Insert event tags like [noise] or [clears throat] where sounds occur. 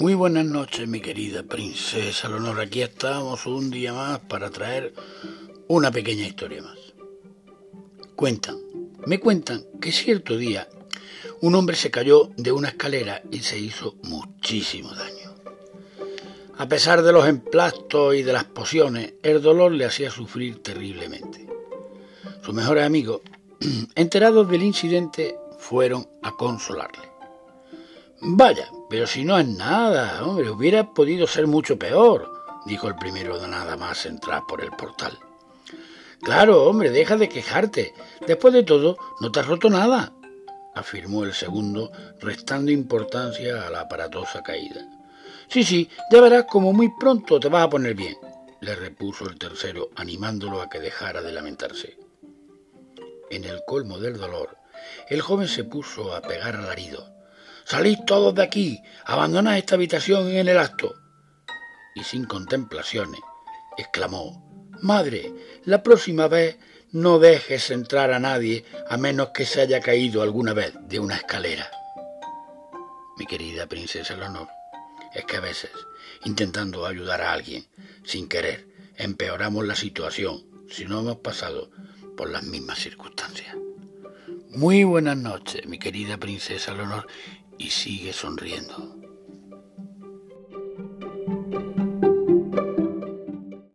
Muy buenas noches, mi querida princesa Leonor. Aquí estamos un día más para traer una pequeña historia más. Cuentan, me cuentan que cierto día un hombre se cayó de una escalera y se hizo muchísimo daño. A pesar de los emplastos y de las pociones, el dolor le hacía sufrir terriblemente. Sus mejores amigos, [clears throat] enterados del incidente, fueron a consolarle. Vaya, pero si no es nada, hombre, hubiera podido ser mucho peor, dijo el primero de nada más entrar por el portal. Claro, hombre, deja de quejarte. Después de todo, no te has roto nada, afirmó el segundo, restando importancia a la aparatosa caída. Sí, sí, ya verás como muy pronto te vas a poner bien, le repuso el tercero, animándolo a que dejara de lamentarse. En el colmo del dolor, el joven se puso a pegar alaridos Salid todos de aquí, abandonad esta habitación en el acto. Y sin contemplaciones, exclamó, Madre, la próxima vez no dejes entrar a nadie a menos que se haya caído alguna vez de una escalera. Mi querida princesa Leonor, es que a veces, intentando ayudar a alguien, sin querer, empeoramos la situación si no hemos pasado por las mismas circunstancias. Muy buenas noches, mi querida princesa Leonor, y sigue sonriendo.